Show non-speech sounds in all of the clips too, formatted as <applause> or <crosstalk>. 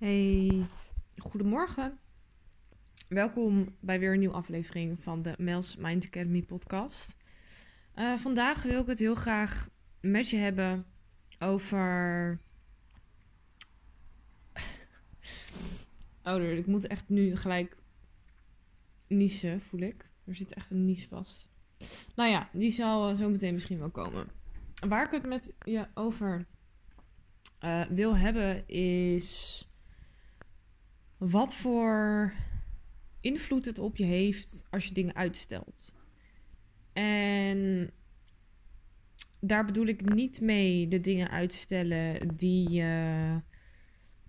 Hey, goedemorgen. Welkom bij weer een nieuwe aflevering van de Mels Mind Academy podcast. Uh, vandaag wil ik het heel graag met je hebben over. <laughs> Oh, ik moet echt nu gelijk niezen, voel ik. Er zit echt een nies vast. Nou ja, die zal zo meteen misschien wel komen. Waar ik het met je over uh, wil hebben is wat voor invloed het op je heeft als je dingen uitstelt. En daar bedoel ik niet mee de dingen uitstellen die je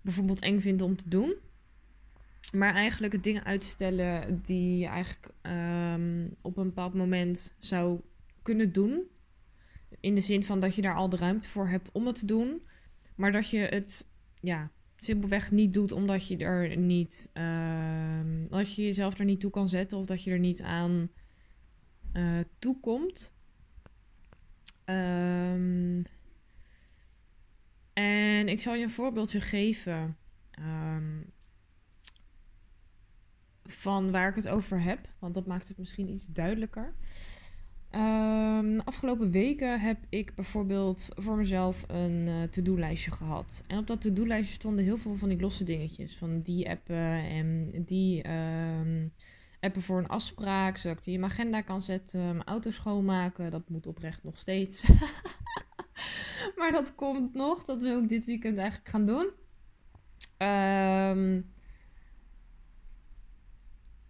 bijvoorbeeld eng vindt om te doen. Maar eigenlijk het dingen uitstellen die je eigenlijk um, op een bepaald moment zou kunnen doen. In de zin van dat je daar al de ruimte voor hebt om het te doen. Maar dat je het ja, simpelweg niet doet omdat je er niet. Uh, als je jezelf er niet toe kan zetten of dat je er niet aan uh, toekomt. Um, en ik zal je een voorbeeldje geven. Um, van waar ik het over heb, want dat maakt het misschien iets duidelijker. Um, de afgelopen weken heb ik bijvoorbeeld voor mezelf een uh, to-do-lijstje gehad. En op dat to-do-lijstje stonden heel veel van die losse dingetjes. Van die appen en die um, appen voor een afspraak, zodat ik die in mijn agenda kan zetten. Mijn auto schoonmaken, dat moet oprecht nog steeds. <laughs> maar dat komt nog, dat wil ik dit weekend eigenlijk gaan doen. Um,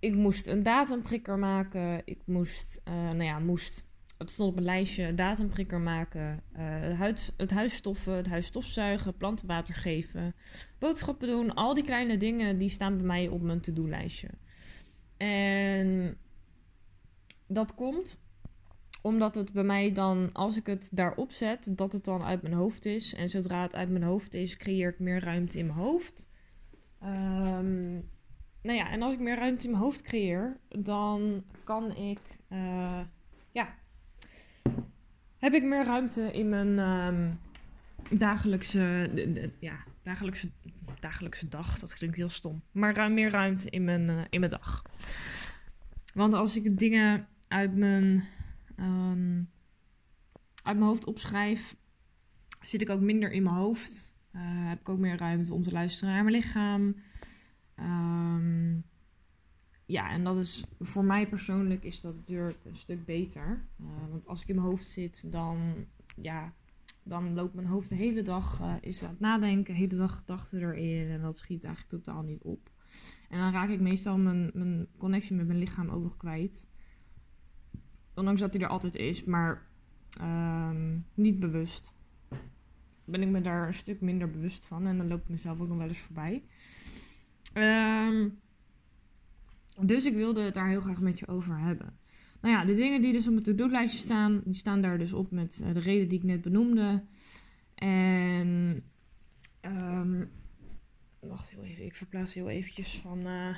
ik moest een datumprikker maken. Ik moest, uh, nou ja, moest, het stond op mijn lijstje, datumprikker maken. Uh, het, huid, het huis stoffen, het huis stofzuigen, plantenwater geven, boodschappen doen. Al die kleine dingen, die staan bij mij op mijn to-do-lijstje. En dat komt omdat het bij mij dan, als ik het daarop zet, dat het dan uit mijn hoofd is. En zodra het uit mijn hoofd is, creëer ik meer ruimte in mijn hoofd. Um, nou ja, en als ik meer ruimte in mijn hoofd creëer, dan kan ik, uh, ja, heb ik meer ruimte in mijn um, dagelijkse, ja, dagelijkse, dagelijkse dag. Dat klinkt heel stom. Maar ruim, meer ruimte in mijn, uh, in mijn dag. Want als ik dingen uit mijn, um, uit mijn hoofd opschrijf, zit ik ook minder in mijn hoofd. Uh, heb ik ook meer ruimte om te luisteren naar mijn lichaam. Um, ja, en dat is voor mij persoonlijk is dat natuurlijk een stuk beter. Uh, want als ik in mijn hoofd zit, dan, ja, dan loopt mijn hoofd de hele dag uh, is aan het nadenken, de hele dag gedachten erin. En dat schiet eigenlijk totaal niet op. En dan raak ik meestal mijn, mijn connectie met mijn lichaam ook nog kwijt. Ondanks dat die er altijd is, maar um, niet bewust. Ben ik me daar een stuk minder bewust van. En dan loop ik mezelf ook nog wel eens voorbij. Um, dus ik wilde het daar heel graag met je over hebben. Nou ja, de dingen die dus op het to-do-lijstje staan, die staan daar dus op met uh, de reden die ik net benoemde. En um, wacht even, ik verplaats heel eventjes van, uh,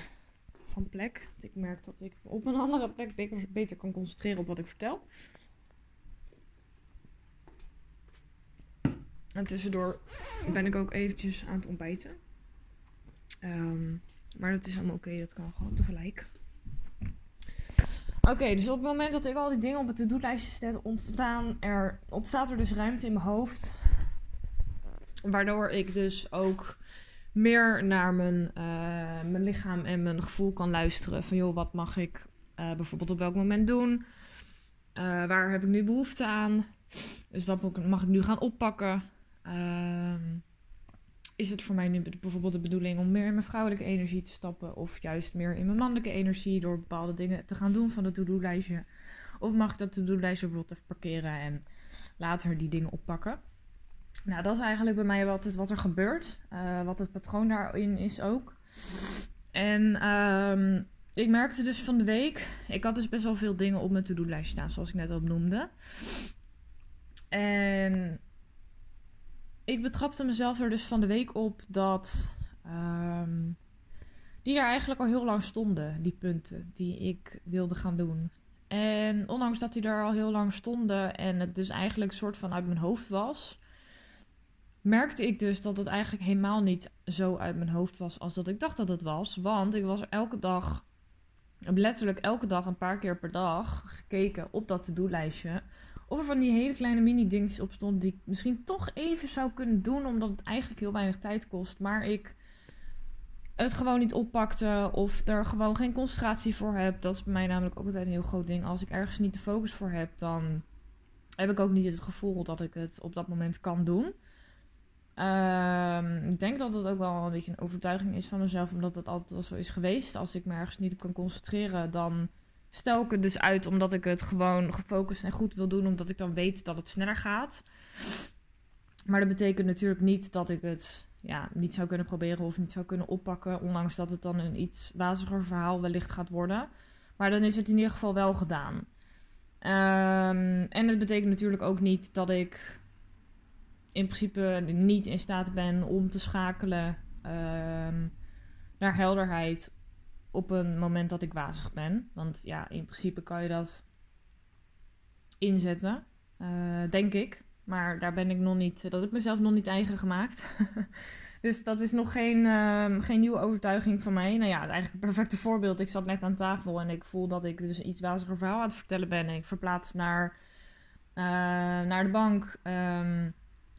van plek. Want ik merk dat ik op een andere plek beter, beter kan concentreren op wat ik vertel. En tussendoor ben ik ook eventjes aan het ontbijten. Um, maar dat is allemaal oké, dat kan gewoon tegelijk. Oké, dus op het moment dat ik al die dingen op het to-do-lijstje zet, ontstaan er, ontstaat er dus ruimte in mijn hoofd. Waardoor ik dus ook meer naar mijn, uh, mijn lichaam en mijn gevoel kan luisteren. Van joh, wat mag ik uh, bijvoorbeeld op welk moment doen? Uh, waar heb ik nu behoefte aan? Dus wat mag ik nu gaan oppakken? Uh, is het voor mij nu bijvoorbeeld de bedoeling om meer in mijn vrouwelijke energie te stappen. Of juist meer in mijn mannelijke energie door bepaalde dingen te gaan doen van het to-do-lijstje. Of mag ik dat to-do-lijstje bijvoorbeeld even parkeren en later die dingen oppakken. Nou, dat is eigenlijk bij mij wat, het, wat er gebeurt. Uh, wat het patroon daarin is ook. En um, ik merkte dus van de week... Ik had dus best wel veel dingen op mijn to-do-lijstje staan, zoals ik net al noemde. En ik betrapte mezelf er dus van de week op dat um, die er eigenlijk al heel lang stonden, die punten die ik wilde gaan doen. En ondanks dat die er al heel lang stonden en het dus eigenlijk soort van uit mijn hoofd was, merkte ik dus dat het eigenlijk helemaal niet zo uit mijn hoofd was als dat ik dacht dat het was. Want ik was elke dag, letterlijk elke dag, een paar keer per dag gekeken op dat to-do-lijstje. Of er van die hele kleine mini-dingetjes op stond die ik misschien toch even zou kunnen doen, omdat het eigenlijk heel weinig tijd kost. Maar ik het gewoon niet oppakte of er gewoon geen concentratie voor heb. Dat is bij mij namelijk ook altijd een heel groot ding. Als ik ergens niet de focus voor heb, dan heb ik ook niet het gevoel dat ik het op dat moment kan doen. Ehm, ik denk dat het ook wel een beetje een overtuiging is van mezelf, omdat het altijd wel zo is geweest. Als ik me ergens niet op kan concentreren, dan stel ik het dus uit omdat ik het gewoon gefocust en goed wil doen, omdat ik dan weet dat het sneller gaat. Maar dat betekent natuurlijk niet dat ik het ja, niet zou kunnen proberen of niet zou kunnen oppakken, ondanks dat het dan een iets waziger verhaal wellicht gaat worden. Maar dan is het in ieder geval wel gedaan. Um, en het betekent natuurlijk ook niet dat ik in principe niet in staat ben om te schakelen um, naar helderheid op een moment dat ik wazig ben. Want ja, in principe kan je dat inzetten, uh, denk ik. Maar daar ben ik nog niet, dat heb ik mezelf nog niet eigen gemaakt. <laughs> dus dat is nog geen, uh, geen nieuwe overtuiging van mij. Nou ja, eigenlijk een perfecte voorbeeld. Ik zat net aan tafel en ik voel dat ik dus iets waziger verhaal aan het vertellen ben. En ik verplaats naar, uh, naar de bank. Um,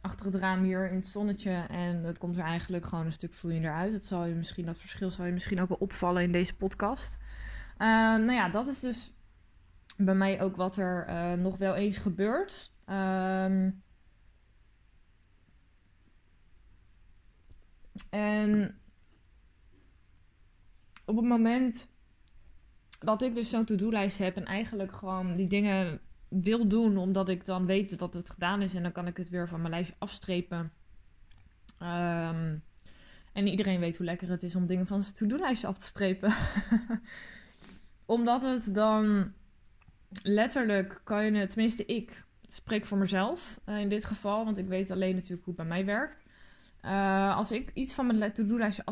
achter het raam hier in het zonnetje. En het komt er eigenlijk gewoon een stuk vloeiender uit. Dat, zal je misschien, dat verschil zal je misschien ook wel opvallen in deze podcast. Uh, nou ja, dat is dus bij mij ook wat er uh, nog wel eens gebeurt. Um, en op het moment dat ik dus zo'n to-do-lijst heb en eigenlijk gewoon die dingen wil doen, omdat ik dan weet dat het gedaan is en dan kan ik het weer van mijn lijstje afstrepen. Um, en iedereen weet hoe lekker het is om dingen van zijn to-do-lijstje af te strepen. <laughs> omdat het dan letterlijk kan je, tenminste ik spreek voor mezelf uh, in dit geval, want ik weet alleen natuurlijk hoe het bij mij werkt. Uh, als ik iets van mijn to-do-lijstje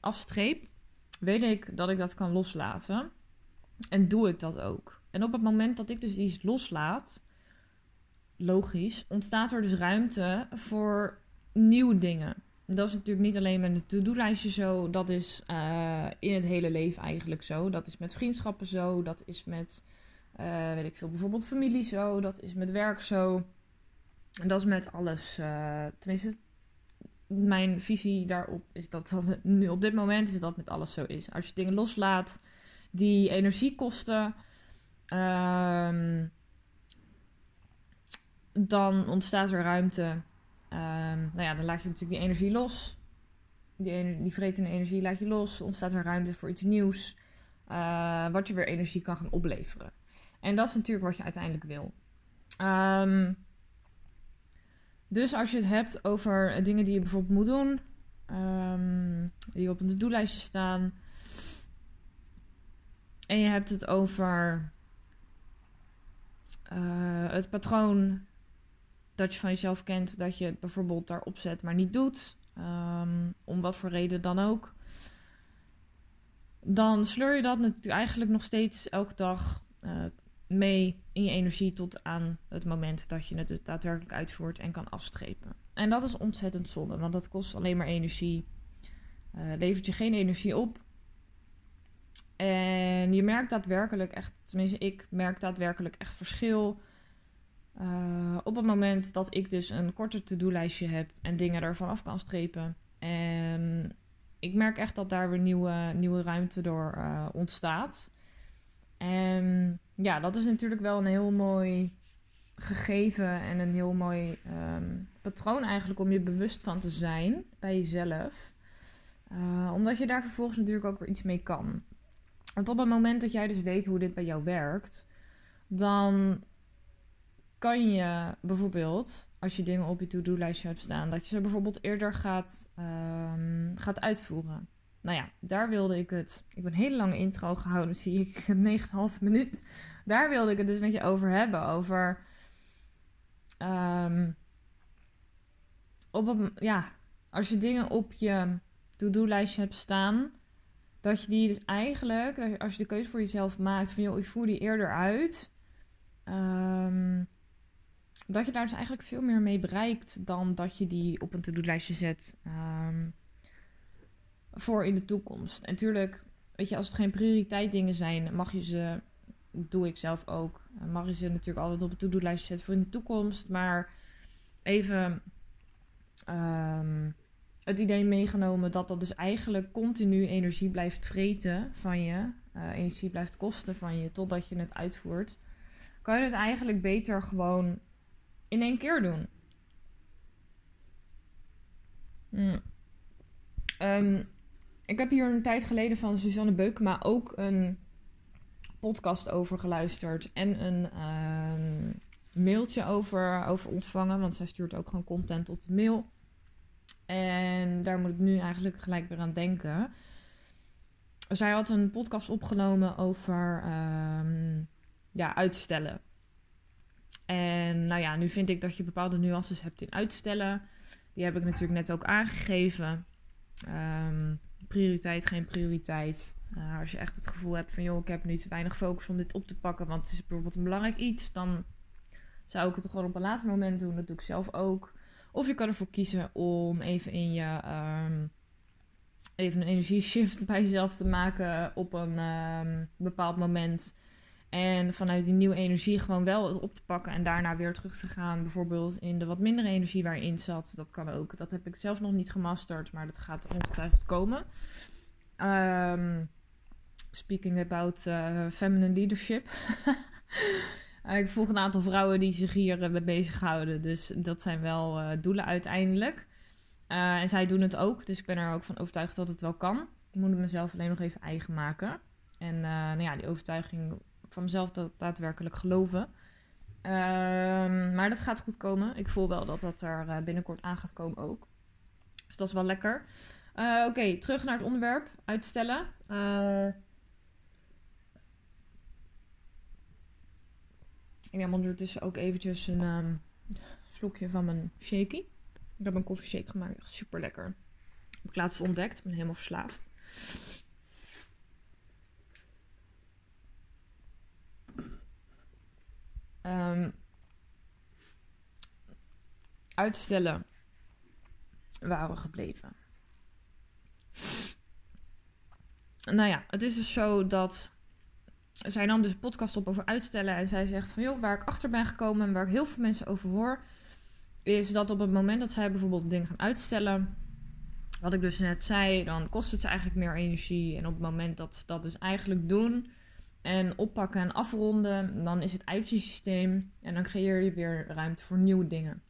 afstreep, weet ik dat ik dat kan loslaten. En doe ik dat ook. En op het moment dat ik dus iets loslaat, logisch, ontstaat er dus ruimte voor nieuwe dingen. Dat is natuurlijk niet alleen met een to-do-lijstje zo. Dat is uh, in het hele leven eigenlijk zo. Dat is met vriendschappen zo. Dat is met, uh, weet ik veel, bijvoorbeeld familie zo. Dat is met werk zo. En dat is met alles. Uh, tenminste, mijn visie daarop is dat, dat nu op dit moment is dat met alles zo is. Als je dingen loslaat die energie kosten Um, dan ontstaat er ruimte. Um, nou ja, dan laat je natuurlijk die energie los. Die, die vretende energie laat je los. Ontstaat er ruimte voor iets nieuws. Uh, wat je weer energie kan gaan opleveren. En dat is natuurlijk wat je uiteindelijk wil. Um, dus als je het hebt over dingen die je bijvoorbeeld moet doen, die op een doellijstje staan, en je hebt het over uh, het patroon dat je van jezelf kent, dat je het bijvoorbeeld daarop zet, maar niet doet, um, om wat voor reden dan ook, dan sleur je dat natuurlijk eigenlijk nog steeds elke dag uh, mee in je energie tot aan het moment dat je het dus daadwerkelijk uitvoert en kan afstrepen. En dat is ontzettend zonde, want dat kost alleen maar energie, uh, levert je geen energie op. En je merkt daadwerkelijk echt, tenminste ik merk daadwerkelijk echt verschil. Uh, op het moment dat ik dus een korter to-do-lijstje heb en dingen ervan af kan strepen. En ik merk echt dat daar weer nieuwe, nieuwe ruimte door uh, ontstaat. En ja, dat is natuurlijk wel een heel mooi gegeven en een heel mooi um, patroon eigenlijk om je bewust van te zijn bij jezelf. Uh, omdat je daar vervolgens natuurlijk ook weer iets mee kan. Want op het moment dat jij dus weet hoe dit bij jou werkt, dan kan je bijvoorbeeld, als je dingen op je to-do-lijstje hebt staan, dat je ze bijvoorbeeld eerder gaat, um, gaat uitvoeren. Nou ja, daar wilde ik het. Ik heb een hele lange intro gehouden, zie ik, <laughs> 9,5 minuut. Daar wilde ik het dus met je over hebben. Over. Um, op ja, als je dingen op je to-do-lijstje hebt staan, dat je die dus eigenlijk, als je de keuze voor jezelf maakt, van joh, ik voer die eerder uit. Um, dat je daar dus eigenlijk veel meer mee bereikt dan dat je die op een to-do-lijstje zet ehm, voor in de toekomst. En natuurlijk, weet je, als het geen prioriteit dingen zijn, mag je ze, doe ik zelf ook, mag je ze natuurlijk altijd op een to-do-lijstje zetten voor in de toekomst. Maar even ehm, het idee meegenomen dat dat dus eigenlijk continu energie blijft vreten van je, uh, energie blijft kosten van je totdat je het uitvoert, kan je het eigenlijk beter gewoon in één keer doen. Hmm. Ehm, ik heb hier een tijd geleden van Suzanne Beukema ook een podcast over geluisterd en een ehm, mailtje over, over ontvangen, want zij stuurt ook gewoon content op de mail. En daar moet ik nu eigenlijk gelijk weer aan denken. Zij had een podcast opgenomen over ehm, ja, uitstellen. En nou ja, nu vind ik dat je bepaalde nuances hebt in uitstellen. Die heb ik natuurlijk net ook aangegeven. Um, prioriteit, geen prioriteit. Uh, als je echt het gevoel hebt van, joh, ik heb nu te weinig focus om dit op te pakken, want het is bijvoorbeeld een belangrijk iets, dan zou ik het gewoon op een later moment doen. Dat doe ik zelf ook. Of je kan ervoor kiezen om even in je um, even een energieshift <laughs> bij jezelf te maken op een um, bepaald moment. En vanuit die nieuwe energie gewoon wel op te pakken en daarna weer terug te gaan. Bijvoorbeeld in de wat mindere energie waarin zat. Dat kan ook. Dat heb ik zelf nog niet gemasterd, maar dat gaat ongetwijfeld komen. Um, speaking about uh, feminine leadership. <laughs> uh, ik volg een aantal vrouwen die zich hier uh, mee bezighouden. Dus dat zijn wel uh, doelen uiteindelijk. en zij doen het ook. Dus ik ben er ook van overtuigd dat het wel kan. Ik moet het mezelf alleen nog even eigen maken. En nou ja, die overtuiging van mezelf dat daadwerkelijk geloven. Um, maar dat gaat goed komen. Ik voel wel dat dat er binnenkort aan gaat komen ook. Dus dat is wel lekker. Oké, terug naar het onderwerp. Uitstellen. Uh, ik neem ondertussen ook eventjes een um, slokje van mijn shaky. Ik heb een koffieshake gemaakt. Echt super lekker. Heb ik laatst ontdekt. Ik ben helemaal verslaafd. um, uitstellen waren gebleven. Nou ja, het is dus zo dat zij nam dus een podcast op over uitstellen en zij zegt van joh, waar ik achter ben gekomen en waar ik heel veel mensen over hoor, is dat op het moment dat zij bijvoorbeeld dingen gaan uitstellen, wat ik dus net zei, dan kost het ze eigenlijk meer energie. En op het moment dat ze dat dus eigenlijk doen, en oppakken en afronden, dan is het uitsysteem en dan creëer je weer ruimte voor nieuwe dingen.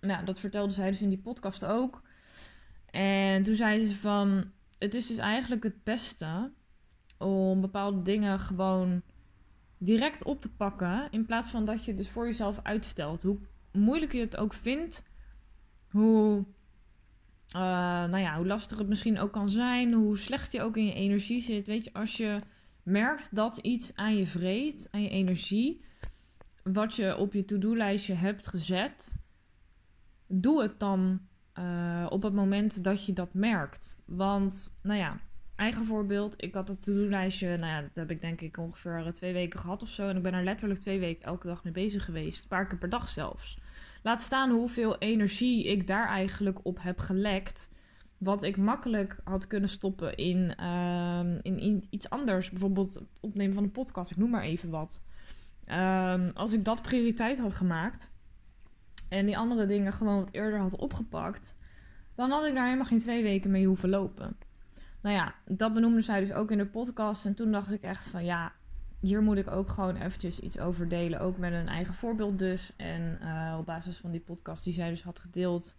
Nou, dat vertelde zij dus in die podcast ook. En toen zei ze van, het is dus eigenlijk het beste om bepaalde dingen gewoon direct op te pakken, in plaats van dat je dus voor jezelf uitstelt. Hoe moeilijk je het ook vindt, hoe, uh, nou ja, hoe lastig het misschien ook kan zijn, hoe slecht je ook in je energie zit. Weet je, als je merkt dat iets aan je vreet, aan je energie, wat je op je to-do-lijstje hebt gezet, doe het dan uh, op het moment dat je dat merkt. Want, nou ja, eigen voorbeeld, ik had dat to-do-lijstje, nou ja, dat heb ik denk ik ongeveer twee weken gehad of zo. En ik ben er letterlijk twee weken elke dag mee bezig geweest, een paar keer per dag zelfs. Laat staan hoeveel energie ik daar eigenlijk op heb gelekt wat ik makkelijk had kunnen stoppen in, uh, in, iets anders. Bijvoorbeeld het opnemen van een podcast, ik noem maar even wat. Um, als ik dat prioriteit had gemaakt en die andere dingen gewoon wat eerder had opgepakt, dan had ik daar helemaal geen twee weken mee hoeven lopen. Nou ja, dat benoemde zij dus ook in de podcast. En toen dacht ik echt van ja, hier moet ik ook gewoon eventjes iets over delen. Ook met een eigen voorbeeld dus. En uh, op basis van die podcast die zij dus had gedeeld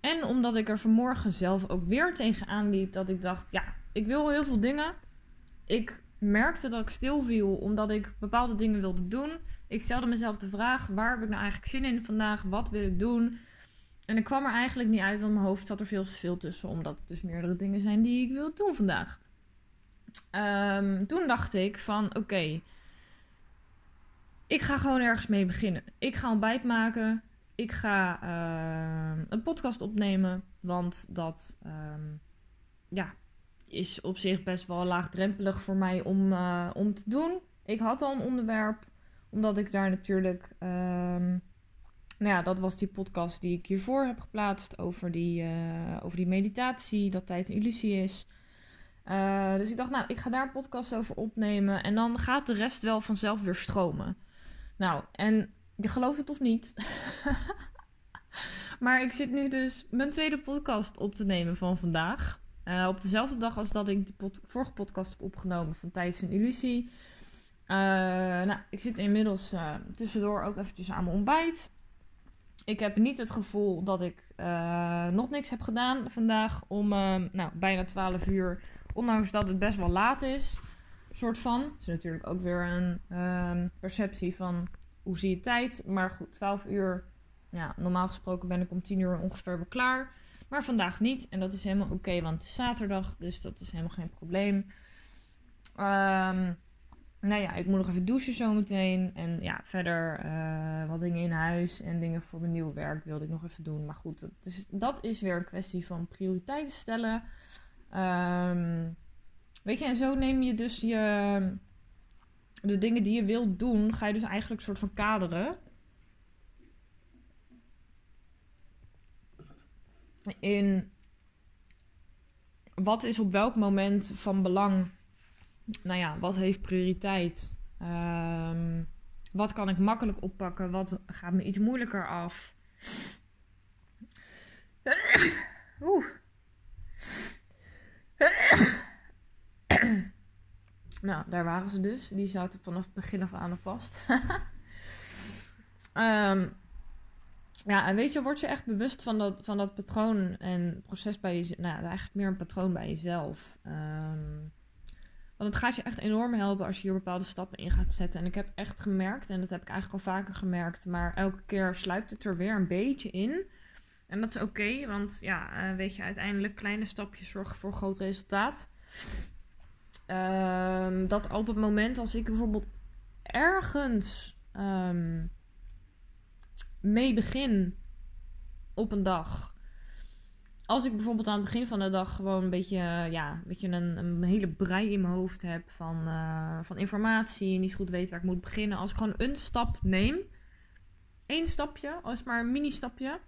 en omdat ik er vanmorgen zelf ook weer tegenaan liep, dat ik dacht, ja, ik wil heel veel dingen. Ik merkte dat ik stil viel omdat ik bepaalde dingen wilde doen. Ik stelde mezelf de vraag, waar heb ik nou eigenlijk zin in vandaag? Wat wil ik doen? En ik kwam er eigenlijk niet uit, want mijn hoofd zat er veel te veel tussen, omdat het dus meerdere dingen zijn die ik wil doen vandaag. Um, toen dacht ik van, oké, ik ga gewoon ergens mee beginnen. Ik ga ontbijt maken ik ga uh, een podcast opnemen. Want dat um, ja, is op zich best wel laagdrempelig voor mij om, uh, om te doen. Ik had al een onderwerp, omdat ik daar natuurlijk nou ja, dat was die podcast die ik hiervoor heb geplaatst over die, uh, over die meditatie, dat tijd een illusie is. Uh, dus ik dacht, nou, ik ga daar een podcast over opnemen en dan gaat de rest wel vanzelf weer stromen. Nou, en je gelooft het of niet, <laughs> maar ik zit nu dus mijn tweede podcast op te nemen van vandaag. Uh, op dezelfde dag als dat ik de vorige podcast heb opgenomen van Tijdens een Illusie. Nou, ik zit inmiddels tussendoor ook eventjes aan mijn ontbijt. Ik heb niet het gevoel dat ik nog niks heb gedaan vandaag om nou, bijna 12 uur. Ondanks dat het best wel laat is. Soort van. Dat is natuurlijk ook weer een ehm, perceptie van hoe zie je tijd. Maar goed, 12 uur. Ja, normaal gesproken ben ik om 10 uur ongeveer weer klaar. Maar vandaag niet. En dat is helemaal oké, want het is zaterdag. Dus dat is helemaal geen probleem. Um, nou ja, ik moet nog even douchen zometeen. En ja, verder uh, wat dingen in huis en dingen voor mijn nieuwe werk wilde ik nog even doen. Maar goed, dat is, dat is weer een kwestie van prioriteiten stellen. Um, weet je, en zo neem je dus je, de dingen die je wilt doen, ga je dus eigenlijk een soort van kaderen. in wat is op welk moment van belang. Nou ja, wat heeft prioriteit? Um, wat kan ik makkelijk oppakken? Wat gaat me iets moeilijker af? Oeh. nou, daar waren ze dus. Die zaten vanaf het begin af aan vast. um, <laughs> Ja, en weet je, word je echt bewust van dat, van dat patroon en proces bij jezelf. Nou, eigenlijk meer een patroon bij jezelf. Um, want het gaat je echt enorm helpen als je hier bepaalde stappen in gaat zetten. En ik heb echt gemerkt, en dat heb ik eigenlijk al vaker gemerkt, maar elke keer sluipt het er weer een beetje in. En dat is oké, want ja, uh, weet je, uiteindelijk kleine stapjes zorgen voor groot resultaat. Um, dat op het moment als ik bijvoorbeeld ergens um, mee begin op een dag. Als ik bijvoorbeeld aan het begin van de dag gewoon een beetje, ja, weet je, een, een hele brei in mijn hoofd heb van, uh, van informatie en niet goed weet waar ik moet beginnen. Als ik gewoon een stap neem, één stapje, als maar een mini-stapje,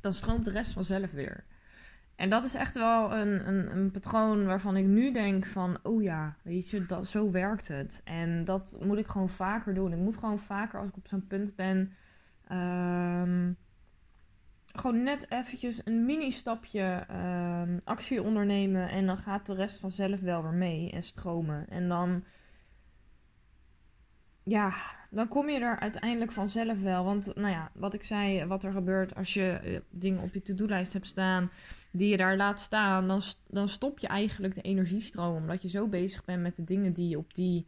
dan stroomt de rest vanzelf weer. En dat is echt wel een, een, een, patroon waarvan ik nu denk van, oh ja, weet je, dat, zo werkt het. En dat moet ik gewoon vaker doen. Ik moet gewoon vaker, als ik op zo'n punt ben, Um, gewoon net eventjes een mini-stapje um, actie ondernemen. En dan gaat de rest vanzelf wel weer mee en stromen. En dan. Ja, dan kom je er uiteindelijk vanzelf wel. Want, nou ja, wat ik zei, wat er gebeurt als je eh, dingen op je to-do-lijst hebt staan. die je daar laat staan. Dan, dan stop je eigenlijk de energiestroom. Omdat je zo bezig bent met de dingen die op die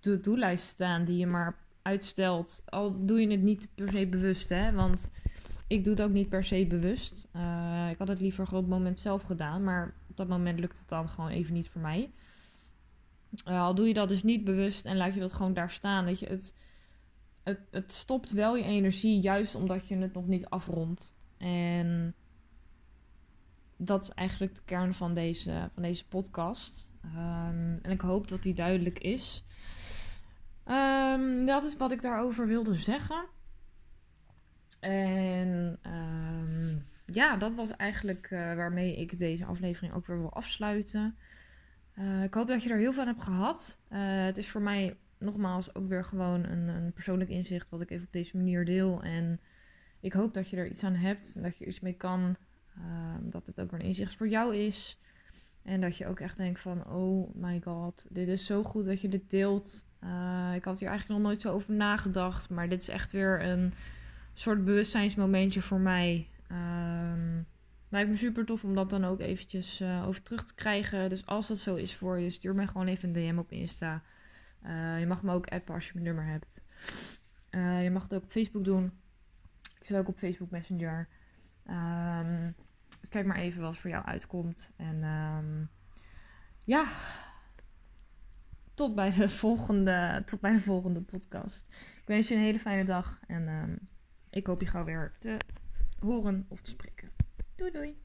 to-do-lijst staan. die je maar uitstelt. Al doe je het niet per se bewust, hè? Want ik doe het ook niet per se bewust. Uh, ik had het liever op het moment zelf gedaan. Maar op dat moment lukt het dan gewoon even niet voor mij. Uh, al doe je dat dus niet bewust en laat je dat gewoon daar staan. Dat je het, het, het stopt wel je energie, juist omdat je het nog niet afrondt. En dat is eigenlijk de kern van deze, van deze podcast. Um, en ik hoop dat die duidelijk is. Um, dat is wat ik daarover wilde zeggen. En um, ja, dat was eigenlijk uh, waarmee ik deze aflevering ook weer wil afsluiten. Uh, ik hoop dat je er heel veel aan hebt gehad. Uh, het is voor mij nogmaals ook weer gewoon een, een, persoonlijk inzicht wat ik even op deze manier deel. En ik hoop dat je er iets aan hebt dat je iets mee kan. Ehm, dat het ook weer een inzicht voor jou is. En dat je ook echt denkt van, oh my god, dit is zo goed dat je dit deelt. Ik had hier eigenlijk nog nooit zo over nagedacht. Maar dit is echt weer een soort bewustzijnsmomentje voor mij. Um, lijkt me super tof om dat dan ook eventjes uh, over terug te krijgen. Dus als dat zo is voor je, stuur mij gewoon even een DM op Insta. Uh, je mag me ook appen als je mijn nummer hebt. je mag het ook op Facebook doen. Ik zit ook op Facebook Messenger. Um, dus kijk maar even wat voor jou uitkomt. En um, ja, tot bij, de volgende, tot bij de volgende podcast. Ik wens je een hele fijne dag en ik hoop je gauw weer te horen of te spreken. Doei doei!